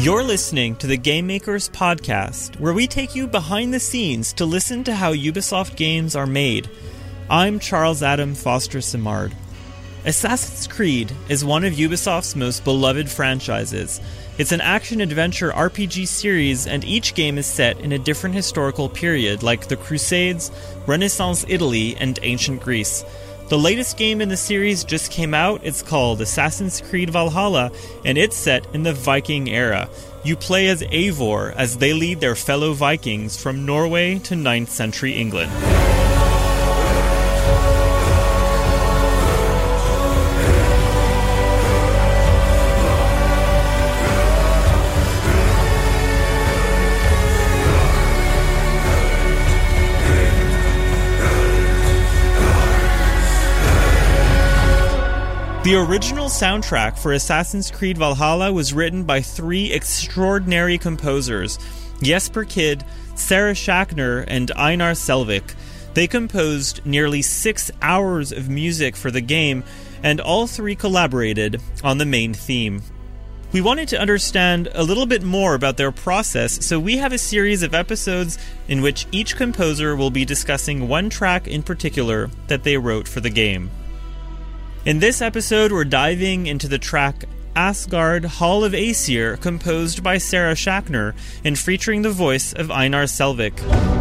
You're listening to the Game Makers Podcast, where we take you behind the scenes to listen to how Ubisoft games are made. I'm Charles Adam Foster Simard. Assassin's Creed is one of Ubisoft's most beloved franchises. It's an action adventure RPG series, and each game is set in a different historical period, like the Crusades, Renaissance Italy, and ancient Greece. The latest game in the series just came out. It's called Assassin's Creed Valhalla, and it's set in the Viking era. You play as Eivor as they lead their fellow Vikings from Norway to 9th century England. The original soundtrack for Assassin's Creed Valhalla was written by three extraordinary composers Jesper Kyd, Sarah Schachner, and Einar Selvik. They composed nearly six hours of music for the game, and all three collaborated on the main theme. We wanted to understand a little bit more about their process, so we have a series of episodes in which each composer will be discussing one track in particular that they wrote for the game. In this episode, we're diving into the track Asgard Hall of Aesir, composed by Sarah Schachner and featuring the voice of Einar Selvik.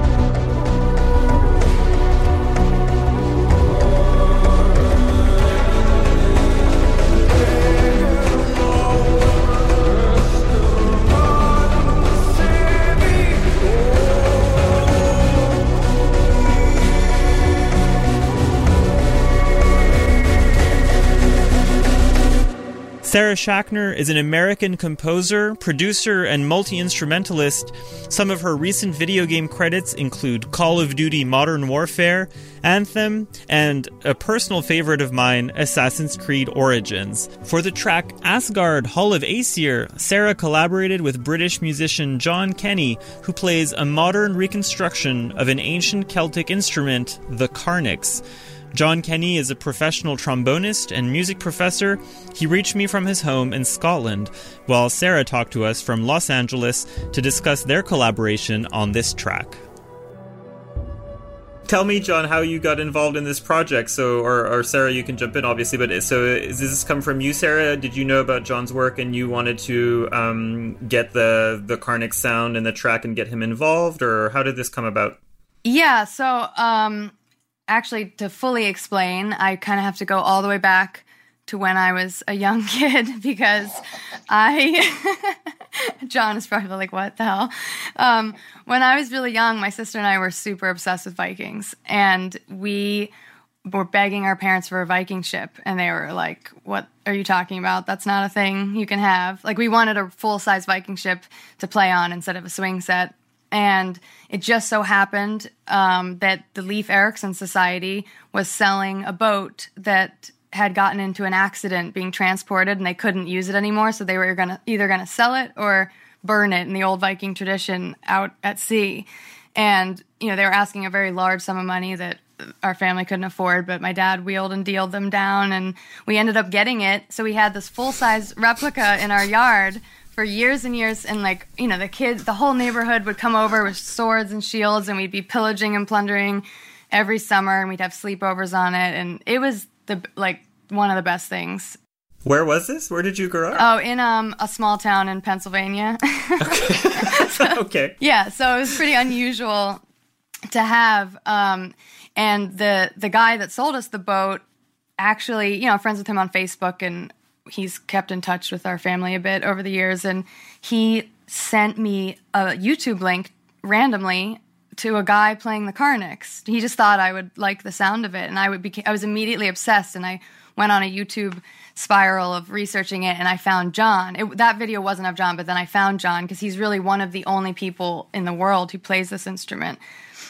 Sarah Schachner is an American composer, producer, and multi instrumentalist. Some of her recent video game credits include Call of Duty Modern Warfare, Anthem, and a personal favorite of mine, Assassin's Creed Origins. For the track Asgard Hall of Aesir, Sarah collaborated with British musician John Kenny, who plays a modern reconstruction of an ancient Celtic instrument, the Carnyx. John Kenny is a professional trombonist and music professor. He reached me from his home in Scotland, while Sarah talked to us from Los Angeles to discuss their collaboration on this track. Tell me, John, how you got involved in this project. So, or, or Sarah, you can jump in, obviously. But so, does this come from you, Sarah? Did you know about John's work and you wanted to um, get the the Carnyx sound in the track and get him involved, or how did this come about? Yeah. So, um, actually, to fully explain, I kind of have to go all the way back to when I was a young kid because I, John is probably like, what the hell? Um, when I was really young, my sister and I were super obsessed with Vikings, and we were begging our parents for a Viking ship, and they were like, "What are you talking about? That's not a thing you can have." Like, we wanted a full size Viking ship to play on instead of a swing set, and it just so happened um, that the Leif Erikson Society was selling a boat that had gotten into an accident being transported and they couldn't use it anymore. So they were gonna either gonna sell it or burn it in the old viking tradition out at sea. And you know they were asking a very large sum of money that our family couldn't afford but my dad wheeled and dealed them down and we ended up getting it. So we had this full size replica in our yard for years and years and like you know the kids the whole neighborhood would come over with swords and shields and we'd be pillaging and plundering every summer and we'd have sleepovers on it and it was the like one of the best things Where was this? Where did you grow up? oh in um a small town in pennsylvania okay. yeah so it was pretty unusual to have um and the the guy that sold us the boat actually you know friends with him on facebook and he's kept in touch with our family a bit over the years and he sent me a youtube link randomly to a guy playing the Carnyx. He just thought I would like the sound of it, and I would be. I was immediately obsessed, and I went on a YouTube spiral of researching it, and I found John. It, that video wasn't of John, but then I found John because he's really one of the only people in the world who plays this instrument.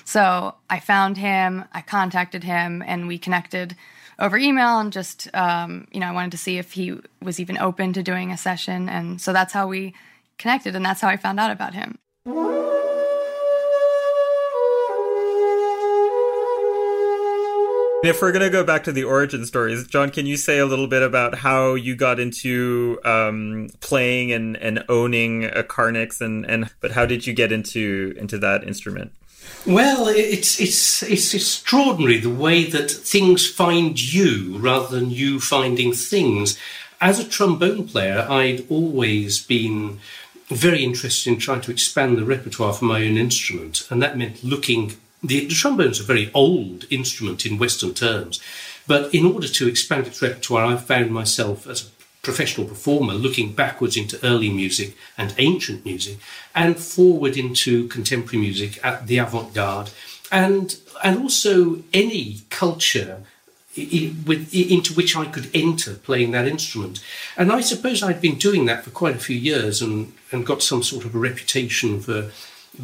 So I found him, I contacted him, and we connected over email and just um, you know I wanted to see if he was even open to doing a session, and so that's how we connected, and that's how I found out about him. If we're gonna go back to the origin stories, John, can you say a little bit about how you got into um, playing and, and owning a Carnyx, and, and but how did you get into into that instrument? Well, it's it's it's extraordinary the way that things find you rather than you finding things. As a trombone player, I'd always been very interested in trying to expand the repertoire for my own instrument, and that meant looking the, the trombone's a very old instrument in Western terms, but in order to expand its repertoire, I found myself as a professional performer looking backwards into early music and ancient music and forward into contemporary music at the avant-garde and and also any culture with, into which I could enter playing that instrument. And I suppose I'd been doing that for quite a few years and, and got some sort of a reputation for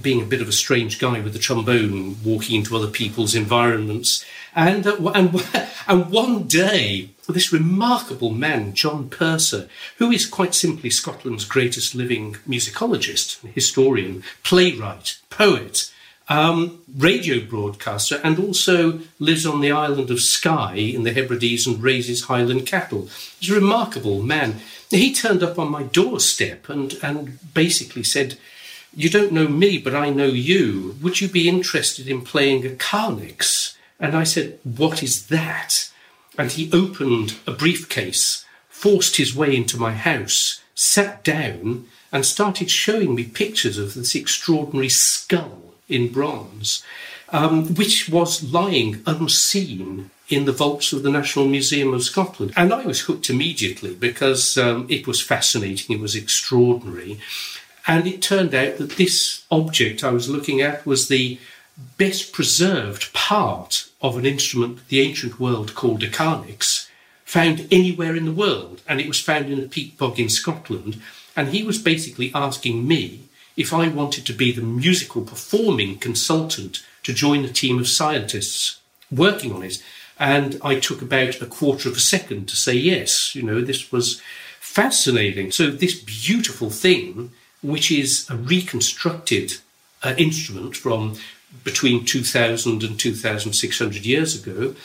being a bit of a strange guy with a trombone, walking into other people's environments. And, uh, and, and one day, this remarkable man, John Purser, who is quite simply Scotland's greatest living musicologist, historian, playwright, poet, um, radio broadcaster, and also lives on the island of Skye in the Hebrides and raises Highland cattle. He's a remarkable man. He turned up on my doorstep and, and basically said, you don't know me, but I know you. Would you be interested in playing a Carnyx? And I said, What is that? And he opened a briefcase, forced his way into my house, sat down, and started showing me pictures of this extraordinary skull in bronze, um, which was lying unseen in the vaults of the National Museum of Scotland. And I was hooked immediately because um, it was fascinating, it was extraordinary. And it turned out that this object I was looking at was the best preserved part of an instrument that the ancient world called a carnyx, found anywhere in the world. And it was found in a peat bog in Scotland. And he was basically asking me if I wanted to be the musical performing consultant to join a team of scientists working on it. And I took about a quarter of a second to say yes. You know, this was fascinating. So, this beautiful thing which is a reconstructed uh, instrument from between 2000 and 2600 years ago.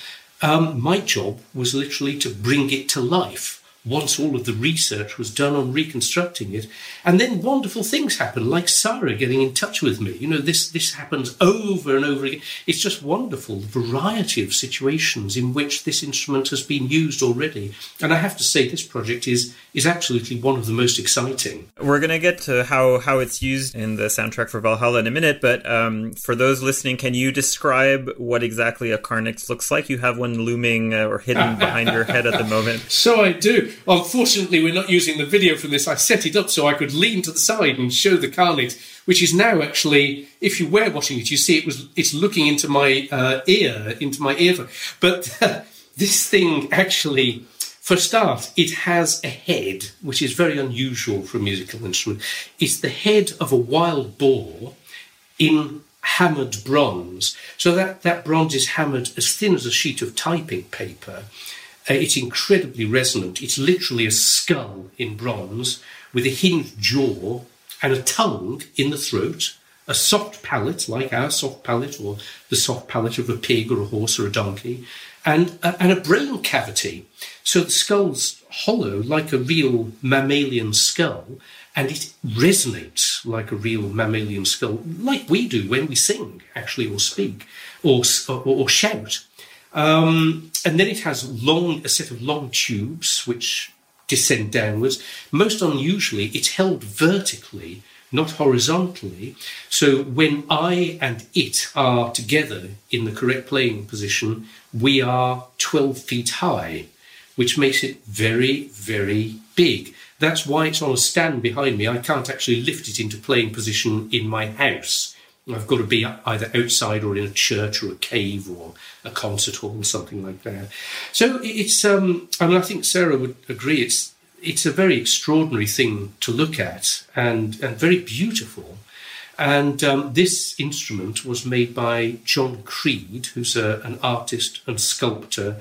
Um, my job was literally to bring it to life once all of the research was done on reconstructing it. And then wonderful things happen, like Sarah getting in touch with me. You know, this, this happens over and over again. It's just wonderful, the variety of situations in which this instrument has been used already. And I have to say, this project is, is absolutely one of the most exciting. We're going to get to how, how it's used in the soundtrack for Valhalla in a minute, but um, for those listening, can you describe what exactly a Carnyx looks like? You have one looming uh, or hidden behind your head at the moment. So I do. Unfortunately, we're not using the video from this. I set it up so I could lean to the side and show the Carnyx, which is now actually, if you were watching it, you see it was it's looking into my uh, ear, into my ear. But uh, this thing actually, for start, it has a head, which is very unusual for a musical instrument. It's the head of a wild boar in hammered bronze. So that, that bronze is hammered as thin as a sheet of typing paper. Uh, it's incredibly resonant. It's literally a skull in bronze with a hinged jaw and a tongue in the throat, a soft palate like our soft palate or the soft palate of a pig or a horse or a donkey, and, uh, and a brain cavity. So the skull's hollow like a real mammalian skull, and it resonates like a real mammalian skull, like we do when we sing, actually, or speak, or, or, or shout. Um, and then it has long a set of long tubes which descend downwards. Most unusually, it's held vertically, not horizontally. So when I and it are together in the correct playing position, we are 12 feet high, which makes it very, very big. That's why it's on a stand behind me. I can't actually lift it into playing position in my house I've got to be either outside or in a church or a cave or a concert hall or something like that. So it's, um, I mean, I think Sarah would agree. It's it's a very extraordinary thing to look at and and very beautiful. And um, this instrument was made by John Creed, who's a, an artist and sculptor,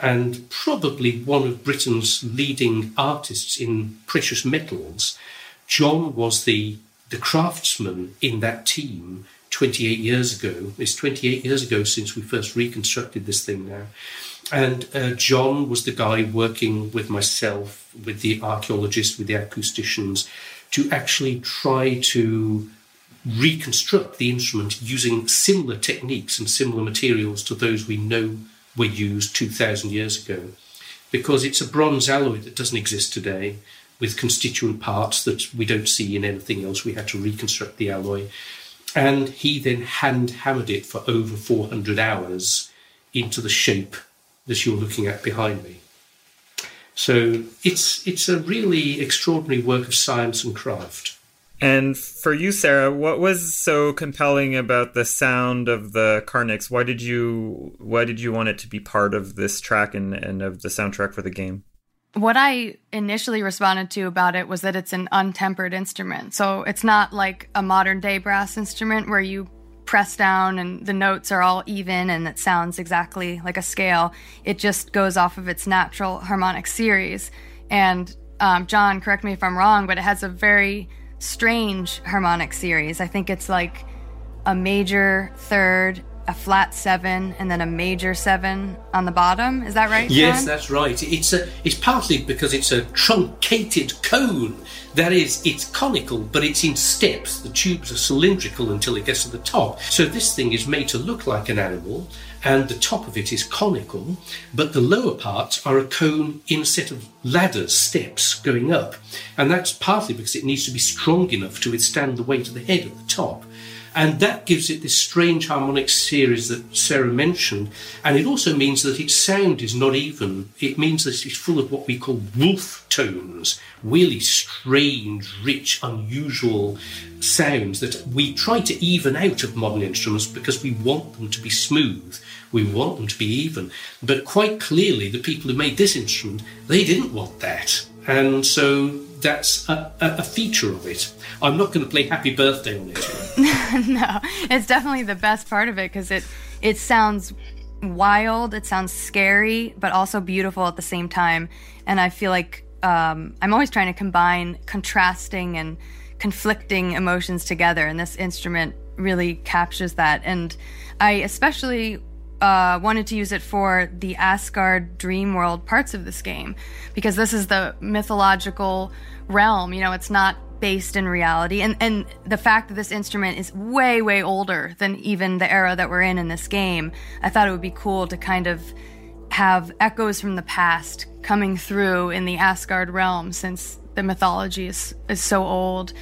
and probably one of Britain's leading artists in precious metals. John was the the craftsman in that team 28 years ago. It's 28 years ago since we first reconstructed this thing now. And uh, John was the guy working with myself, with the archaeologists, with the acousticians, to actually try to reconstruct the instrument using similar techniques and similar materials to those we know were used 2,000 years ago. Because it's a bronze alloy that doesn't exist today with constituent parts that we don't see in anything else. We had to reconstruct the alloy. And he then hand hammered it for over 400 hours into the shape that you're looking at behind me. So it's, it's a really extraordinary work of science and craft. And for you, Sarah, what was so compelling about the sound of the Carnyx? Why did you why did you want it to be part of this track and, and of the soundtrack for the game? What I initially responded to about it was that it's an untempered instrument. So it's not like a modern day brass instrument where you press down and the notes are all even and it sounds exactly like a scale. It just goes off of its natural harmonic series. And um, John, correct me if I'm wrong, but it has a very strange harmonic series. I think it's like a major third a flat seven and then a major seven on the bottom. Is that right? Yes, John? that's right. It's a it's partly because it's a truncated cone. That is, it's conical, but it's in steps. The tubes are cylindrical until it gets to the top. So this thing is made to look like an animal, and the top of it is conical, but the lower parts are a cone in a set of ladders, steps going up. And that's partly because it needs to be strong enough to withstand the weight of the head at the top. And that gives it this strange harmonic series that Sarah mentioned. And it also means that its sound is not even. It means that it's full of what we call wolf tones, really strange, rich, unusual sounds that we try to even out of modern instruments because we want them to be smooth. We want them to be even. But quite clearly, the people who made this instrument, they didn't want that. And so that's a, a, feature of it. I'm not going to play Happy Birthday on it. no, it's definitely the best part of it because it it sounds wild, it sounds scary, but also beautiful at the same time. And I feel like um, I'm always trying to combine contrasting and conflicting emotions together, and this instrument really captures that. And I especially uh, wanted to use it for the Asgard dream world parts of this game because this is the mythological realm. You know, it's not based in reality. And, and the fact that this instrument is way, way older than even the era that we're in in this game, I thought it would be cool to kind of have echoes from the past coming through in the Asgard realm since the mythology is, is so old.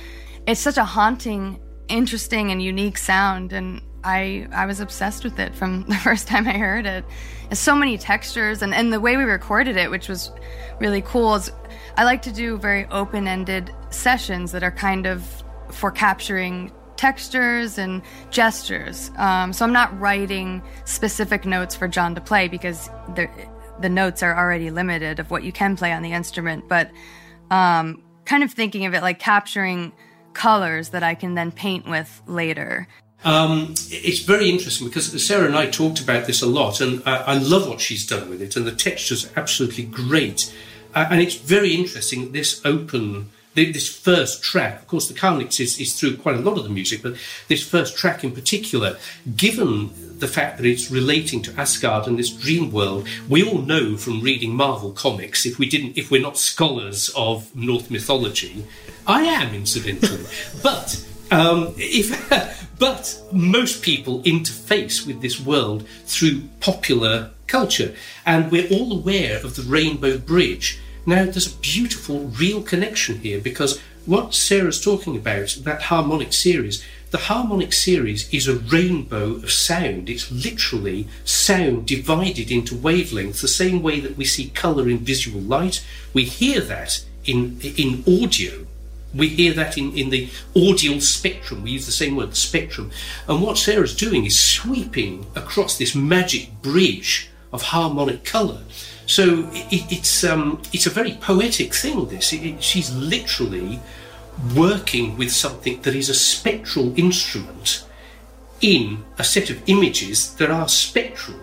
It's such a haunting, interesting, and unique sound. And I I was obsessed with it from the first time I heard it. So many textures and, and the way we recorded it, which was really cool, is I like to do very open-ended sessions that are kind of for capturing textures and gestures. Um, so I'm not writing specific notes for John to play because the the notes are already limited of what you can play on the instrument, but um, kind of thinking of it like capturing colors that I can then paint with later. Um, it's very interesting because Sarah and I talked about this a lot, and I, I love what she's done with it, and the texture's absolutely great. Uh, and it's very interesting this open, this first track. Of course, the Carnyx is, is through quite a lot of the music, but this first track in particular, given the fact that it's relating to Asgard and this dream world, we all know from reading Marvel comics, if we didn't, if we're not scholars of Norse mythology, I am incidentally, but um, if, but most people interface with this world through popular culture, and we're all aware of the Rainbow Bridge. Now, there's a beautiful, real connection here because what Sarah's talking about, that harmonic series, the harmonic series is a rainbow of sound. It's literally sound divided into wavelengths, the same way that we see colour in visual light. We hear that in, in audio We hear that in, in the audial spectrum. We use the same word, spectrum. And what Sarah's doing is sweeping across this magic bridge of harmonic colour. So it, it's um, it's a very poetic thing. This it, it, she's literally working with something that is a spectral instrument in a set of images that are spectral,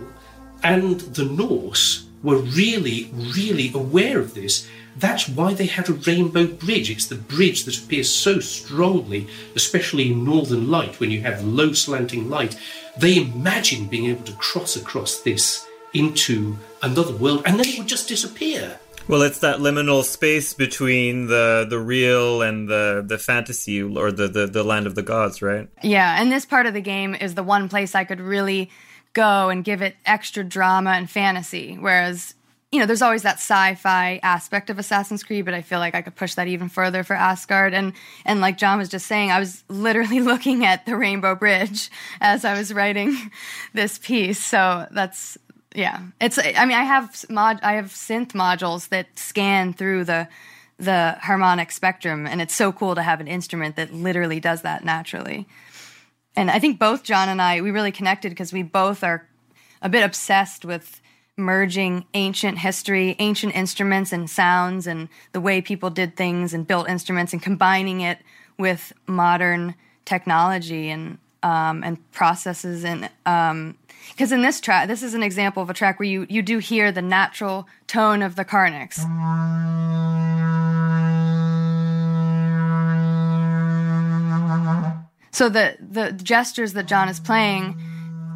and the Norse were really, really aware of this. That's why they had a rainbow bridge. It's the bridge that appears so strongly, especially in northern light, when you have low slanting light. They imagine being able to cross across this into another world and then it would just disappear. Well, it's that liminal space between the the real and the the fantasy or the, the the land of the gods, right? Yeah, and this part of the game is the one place I could really go and give it extra drama and fantasy. Whereas, you know, there's always that sci-fi aspect of Assassin's Creed, but I feel like I could push that even further for Asgard. And and like John was just saying, I was literally looking at the Rainbow Bridge as I was writing this piece. So that's yeah. It's I mean I have mod I have synth modules that scan through the the harmonic spectrum and it's so cool to have an instrument that literally does that naturally and I think both John and I we really connected because we both are a bit obsessed with merging ancient history, ancient instruments and sounds and the way people did things and built instruments and combining it with modern technology and um, and processes and because um, in this track this is an example of a track where you you do hear the natural tone of the carnyx So the the gestures that John is playing,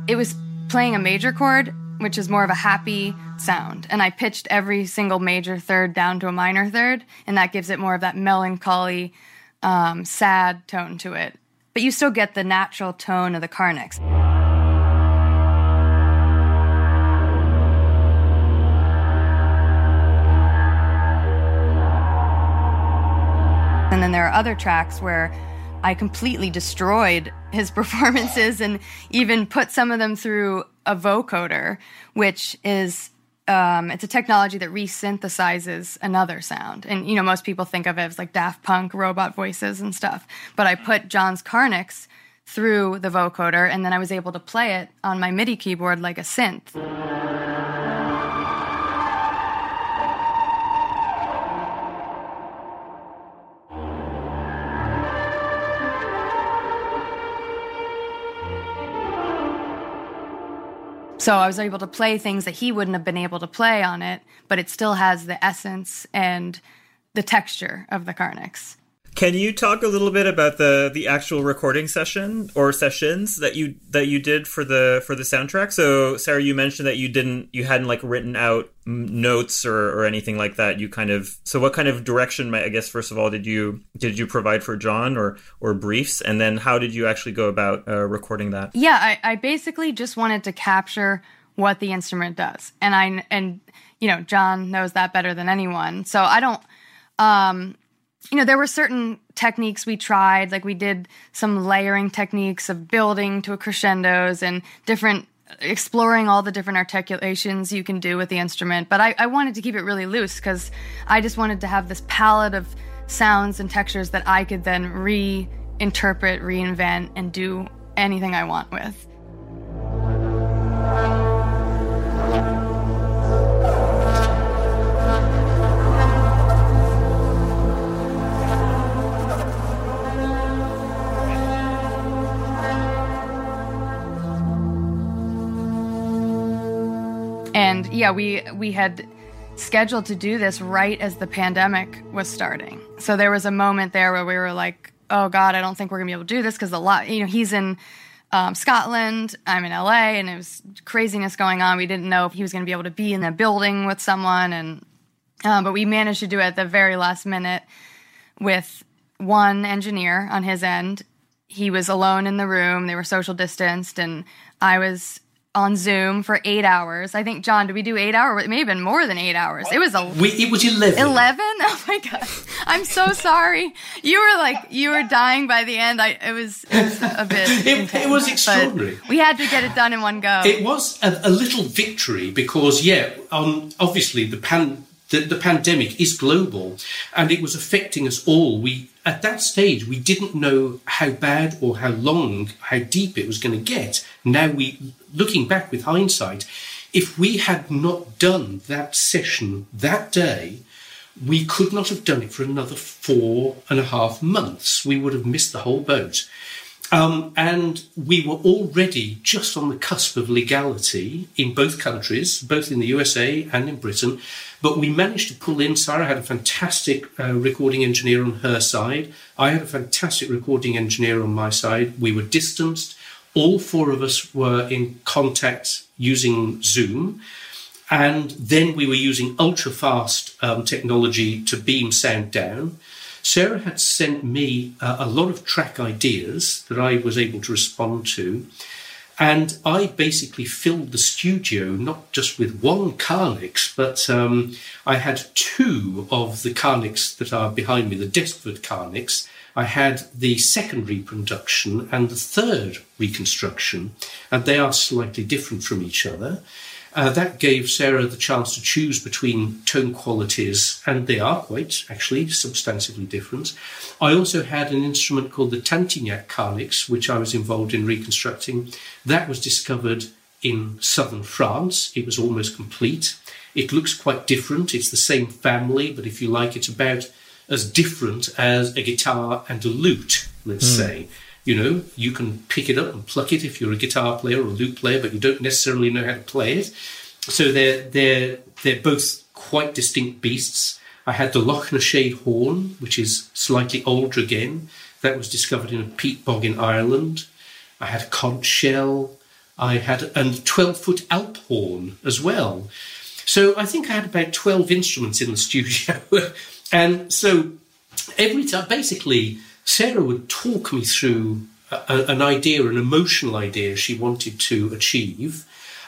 it was playing a major chord, which is more of a happy sound, and I pitched every single major third down to a minor third, and that gives it more of that melancholy, um, sad tone to it. But you still get the natural tone of the carnyx. And then there are other tracks where I completely destroyed his performances and even put some of them through a vocoder, which is um, it's a technology that resynthesizes another sound. And you know, most people think of it as like Daft Punk robot voices and stuff. But I put John's Carnyx through the vocoder, and then I was able to play it on my MIDI keyboard like a synth. So I was able to play things that he wouldn't have been able to play on it, but it still has the essence and the texture of the Carnyx. Can you talk a little bit about the the actual recording session or sessions that you that you did for the for the soundtrack? So, Sarah, you mentioned that you didn't you hadn't like written out notes or, or anything like that. You kind of so what kind of direction? I guess first of all, did you did you provide for John or or briefs, and then how did you actually go about uh, recording that? Yeah, I, I basically just wanted to capture what the instrument does, and I and you know John knows that better than anyone. So I don't. Um, you know, there were certain techniques we tried, like we did some layering techniques of building to a crescendos and different exploring all the different articulations you can do with the instrument. But I, I wanted to keep it really loose because I just wanted to have this palette of sounds and textures that I could then reinterpret, reinvent, and do anything I want with. And yeah, we we had scheduled to do this right as the pandemic was starting. So there was a moment there where we were like, "Oh God, I don't think we're gonna be able to do this because a lot, you know, he's in um, Scotland, I'm in LA, and it was craziness going on. We didn't know if he was gonna be able to be in a building with someone, and um, but we managed to do it at the very last minute with one engineer on his end. He was alone in the room. They were social distanced, and I was on Zoom for eight hours. I think John, did we do eight hours? It may have been more than eight hours. It was a we, it was eleven. Eleven? Oh my god! I'm so sorry. You were like you were dying by the end. I it was it was a bit. it, intense, it, was extraordinary. We had to get it done in one go. It was a, a little victory because yeah, um, obviously the pan the, the pandemic is global and it was affecting us all. We, at that stage, we didn't know how bad or how long, how deep it was going to get. Now we, looking back with hindsight, if we had not done that session that day, we could not have done it for another four and a half months. We would have missed the whole boat. Um, and we were already just on the cusp of legality in both countries, both in the USA and in Britain. But we managed to pull in. Sarah had a fantastic uh, recording engineer on her side. I had a fantastic recording engineer on my side. We were distanced. All four of us were in contact using Zoom. And then we were using ultra fast um, technology to beam sound down. Sarah had sent me uh, a lot of track ideas that I was able to respond to. And I basically filled the studio not just with one Carnyx, but um, I had two of the Carnyx that are behind me, the Deskford Carnyx. I had the second reproduction and the third reconstruction, and they are slightly different from each other. Uh, that gave Sarah the chance to choose between tone qualities, and they are quite actually substantively different. I also had an instrument called the Tintignac Carnyx, which I was involved in reconstructing. That was discovered in southern France. It was almost complete. It looks quite different. It's the same family, but if you like, it's about as different as a guitar and a lute, let's mm. say. You know, you can pick it up and pluck it if you're a guitar player or a lute player, but you don't necessarily know how to play it. So they're they're they're both quite distinct beasts. I had the Loughnashade horn, which is slightly older again. That was discovered in a peat bog in Ireland. I had a conch shell. I had a 12 foot alp horn as well. So I think I had about 12 instruments in the studio. And so every time, basically, Sarah would talk me through a, an idea, an emotional idea she wanted to achieve,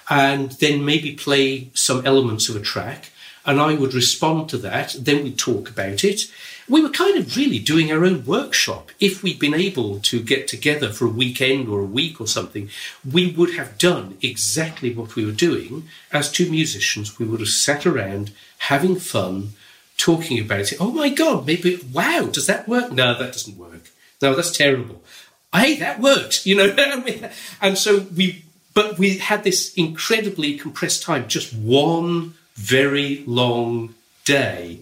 and then maybe play some elements of a track. And I would respond to that. Then we'd talk about it. We were kind of really doing our own workshop. If we'd been able to get together for a weekend or a week or something, we would have done exactly what we were doing. As two musicians, we would have sat around having fun, talking about it. Oh my God, maybe, wow, does that work? No, that doesn't work. No, that's terrible. Hey, that worked, you know. and so we, but we had this incredibly compressed time, just one very long day.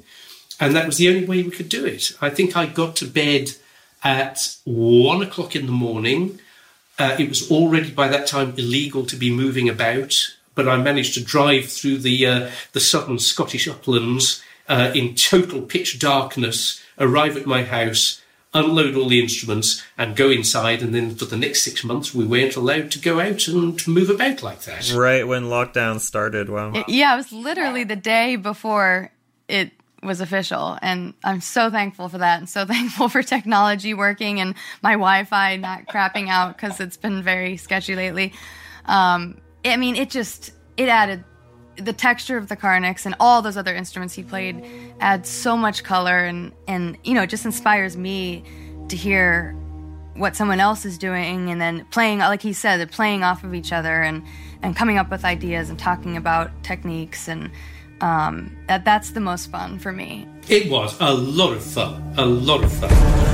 And that was the only way we could do it. I think I got to bed at one o'clock in the morning. Uh, it was already by that time illegal to be moving about, but I managed to drive through the uh, the southern Scottish uplands uh, in total pitch darkness, arrive at my house, unload all the instruments, and go inside. And then for the next six months, we weren't allowed to go out and move about like that. Right when lockdown started. Wow. Yeah, it was literally the day before it was official and i'm so thankful for that and so thankful for technology working and my wi-fi not crapping out because it's been very sketchy lately um, i mean it just it added the texture of the Carnyx and all those other instruments he played adds so much color and and you know it just inspires me to hear what someone else is doing and then playing like he said playing off of each other and and coming up with ideas and talking about techniques and um, that that's the most fun for me. It was a lot of fun, a lot of fun.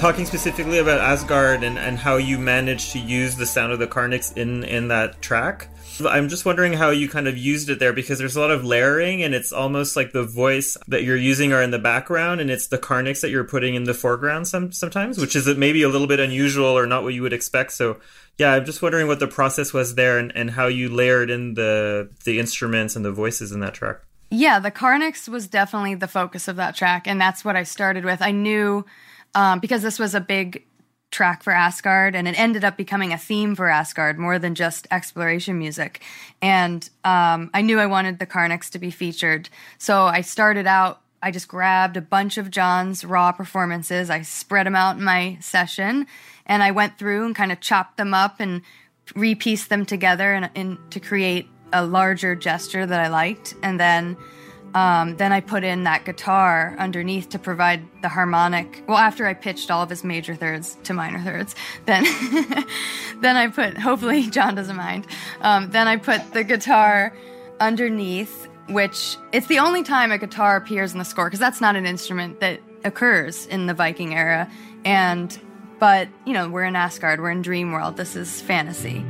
Talking specifically about Asgard and, and how you managed to use the sound of the Carnyx in, in that track. I'm just wondering how you kind of used it there because there's a lot of layering and it's almost like the voice that you're using are in the background and it's the Carnyx that you're putting in the foreground some, sometimes, which is maybe a little bit unusual or not what you would expect. So yeah, I'm just wondering what the process was there and, and how you layered in the the instruments and the voices in that track. Yeah, the Carnyx was definitely the focus of that track, and that's what I started with. I knew um, because this was a big track for Asgard, and it ended up becoming a theme for Asgard more than just exploration music. And um, I knew I wanted the Carnyx to be featured, so I started out. I just grabbed a bunch of John's raw performances. I spread them out in my session, and I went through and kind of chopped them up and repiece them together and, and to create a larger gesture that I liked, and then um, then I put in that guitar underneath to provide the harmonic. Well, after I pitched all of his major thirds to minor thirds, then then I put. Hopefully, John doesn't mind. Um, then I put the guitar underneath, which it's the only time a guitar appears in the score because that's not an instrument that occurs in the Viking era. And but you know, we're in Asgard, we're in Dream World. This is fantasy.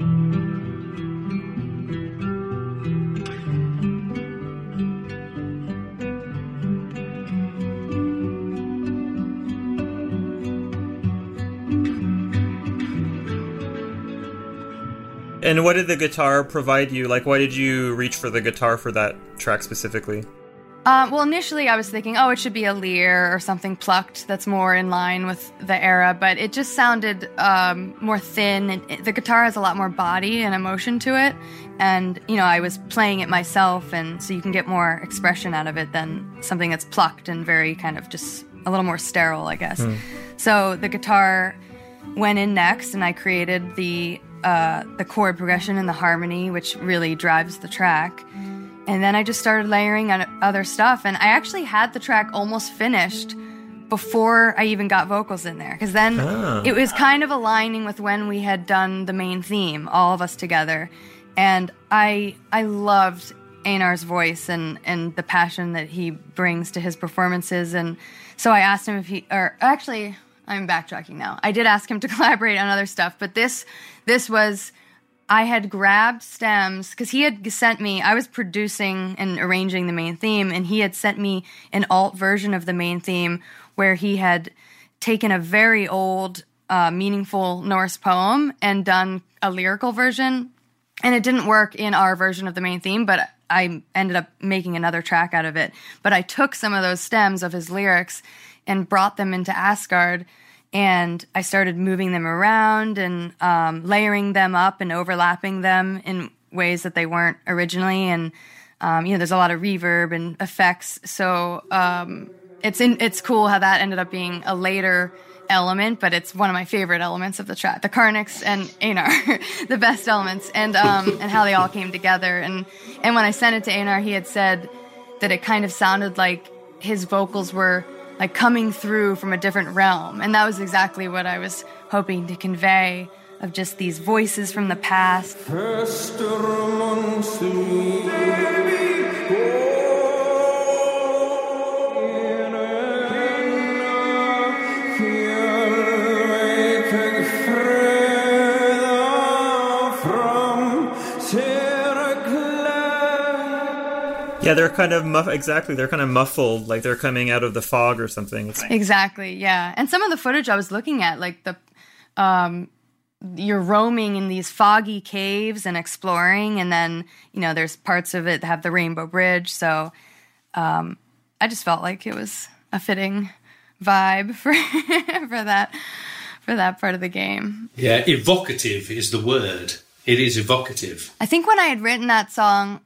And what did the guitar provide you? Like, why did you reach for the guitar for that track specifically? Um, well, initially I was thinking, oh, it should be a lyre or something plucked that's more in line with the era, but it just sounded um, more thin. And it, the guitar has a lot more body and emotion to it. And, you know, I was playing it myself, and so you can get more expression out of it than something that's plucked and very kind of just a little more sterile, I guess. Hmm. So the guitar went in next, and I created the uh, the chord progression and the harmony, which really drives the track. And then I just started layering on other stuff. And I actually had the track almost finished before I even got vocals in there. Because then Ah. it was kind of aligning with when we had done the main theme, all of us together. And I I loved Einar's voice and, and the passion that he brings to his performances. And so I asked him if he, or actually, I'm backtracking now. I did ask him to collaborate on other stuff, but this this was I had grabbed stems because he had sent me. I was producing and arranging the main theme, and he had sent me an alt version of the main theme where he had taken a very old, uh, meaningful Norse poem and done a lyrical version. And it didn't work in our version of the main theme, but I ended up making another track out of it. But I took some of those stems of his lyrics and brought them into Asgard and I started moving them around and um, layering them up and overlapping them in ways that they weren't originally. And um, you know, there's a lot of reverb and effects, so um, it's in, it's cool how that ended up being a later element, but it's one of my favorite elements of the track. The Carnyx and Einar, the best elements, and um, and how they all came together. And and when I sent it to Einar, he had said that it kind of sounded like his vocals were like coming through from a different realm. And that was exactly what I was hoping to convey of just these voices from the past. Yeah, they're kind of muff. Exactly, they're kind of muffled, like they're coming out of the fog or something. It's, Exactly, yeah. And some of the footage I was looking at, like the um you're roaming in these foggy caves and exploring and then, you know, there's parts of it that have the rainbow bridge, so um I just felt like it was a fitting vibe for for that for that part of the game. Yeah, evocative is the word. It is evocative. I think when I had written that song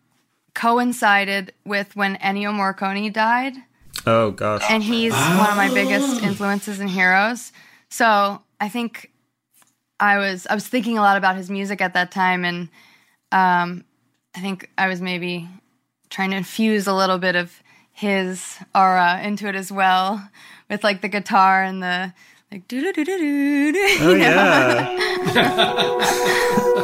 coincided with when Ennio Morricone died. oh gosh, and he's one of my biggest influences and heroes. So I think I was I was thinking a lot about his music at that time, and um, I think I was maybe trying to infuse a little bit of his aura into it as well, with like the guitar and the like do do do do do. oh yeah.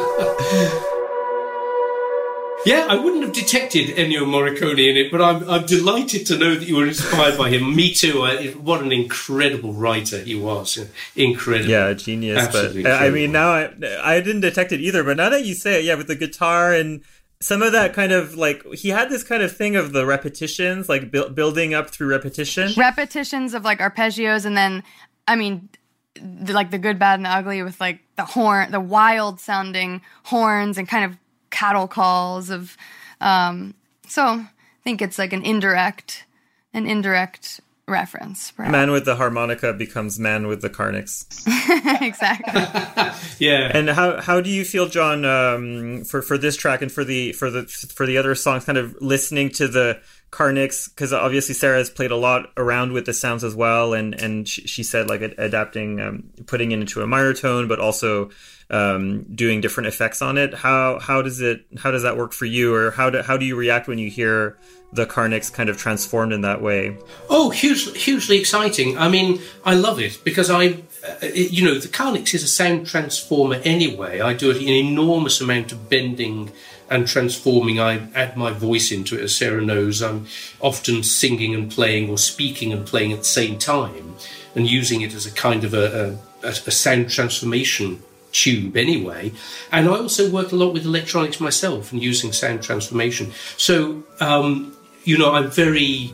Yeah, I wouldn't have detected Ennio Morricone in it, but I'm, I'm delighted to know that you were inspired by him. Me too. I, what an incredible writer he was. Incredible. Yeah, genius. Absolutely but uh, I mean, now I I didn't detect it either. But now that you say it, yeah, with the guitar and some of that kind of like he had this kind of thing of the repetitions, like bu- building up through repetition. repetitions of like arpeggios and then i mean the, like the good bad and the ugly with like the horn the wild sounding horns and kind of cattle calls of um so i think it's like an indirect an indirect reference perhaps. Man with the harmonica becomes man with the carnyx. exactly Yeah. And how how do you feel, John, um, for for this track and for the for the for the other songs? Kind of listening to the Carnyx because obviously Sarah has played a lot around with the sounds as well, and and she, she said like adapting, um, putting it into a minor tone, but also um, doing different effects on it. How how does it how does that work for you, or how do how do you react when you hear the Carnyx kind of transformed in that way? Oh, hugely hugely exciting. I mean, I love it because I. Uh, you know, the Carnyx is a sound transformer anyway. I do an enormous amount of bending and transforming. I add my voice into it, as Sarah knows. I'm often singing and playing or speaking and playing at the same time and using it as a kind of a, a, a sound transformation tube anyway. And I also work a lot with electronics myself and using sound transformation. So, um, you know, I'm very,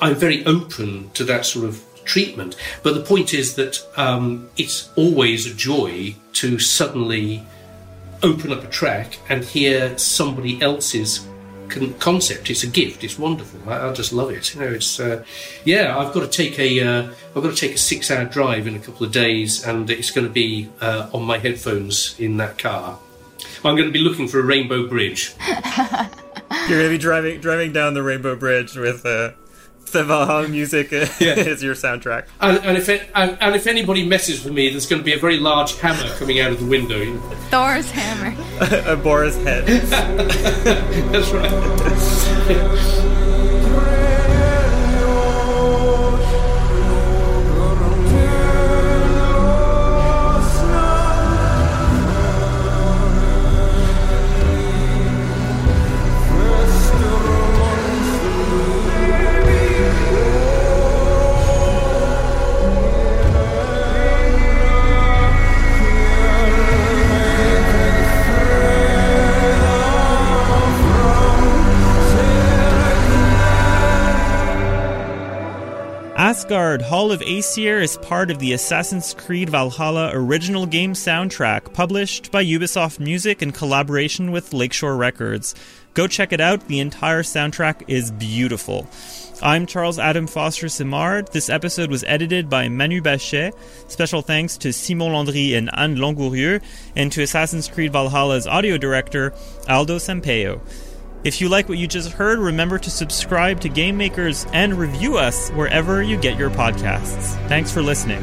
I'm very open to that sort of treatment. But the point is that um, it's always a joy to suddenly open up a track and hear somebody else's con- concept. It's a gift. It's wonderful. I, I just love it. You know, it's uh, yeah. I've got to take a have uh, got to take a six hour drive in a couple of days, and it's going to be uh, on my headphones in that car. I'm going to be looking for a rainbow bridge. You're going to be driving driving down the rainbow bridge with uh, the Valhalla music yeah. is your soundtrack. And, and if it, and, and, if anybody messes with me, there's going to be a very large hammer coming out of the window. Thor's hammer. a boar's head. That's right. Asgard Hall of Aesir is part of the Assassin's Creed Valhalla original game soundtrack, published by Ubisoft Music in collaboration with Lakeshore Records. Go check it out, the entire soundtrack is beautiful. I'm Charles Adam Foster Simard. This episode was edited by Manu Bachet. Special thanks to Simon Landry and Anne Langourieux, and to Assassin's Creed Valhalla's audio director, Aldo Sampaio. If you like what you just heard, remember to subscribe to Game Makers and review us wherever you get your podcasts. Thanks for listening.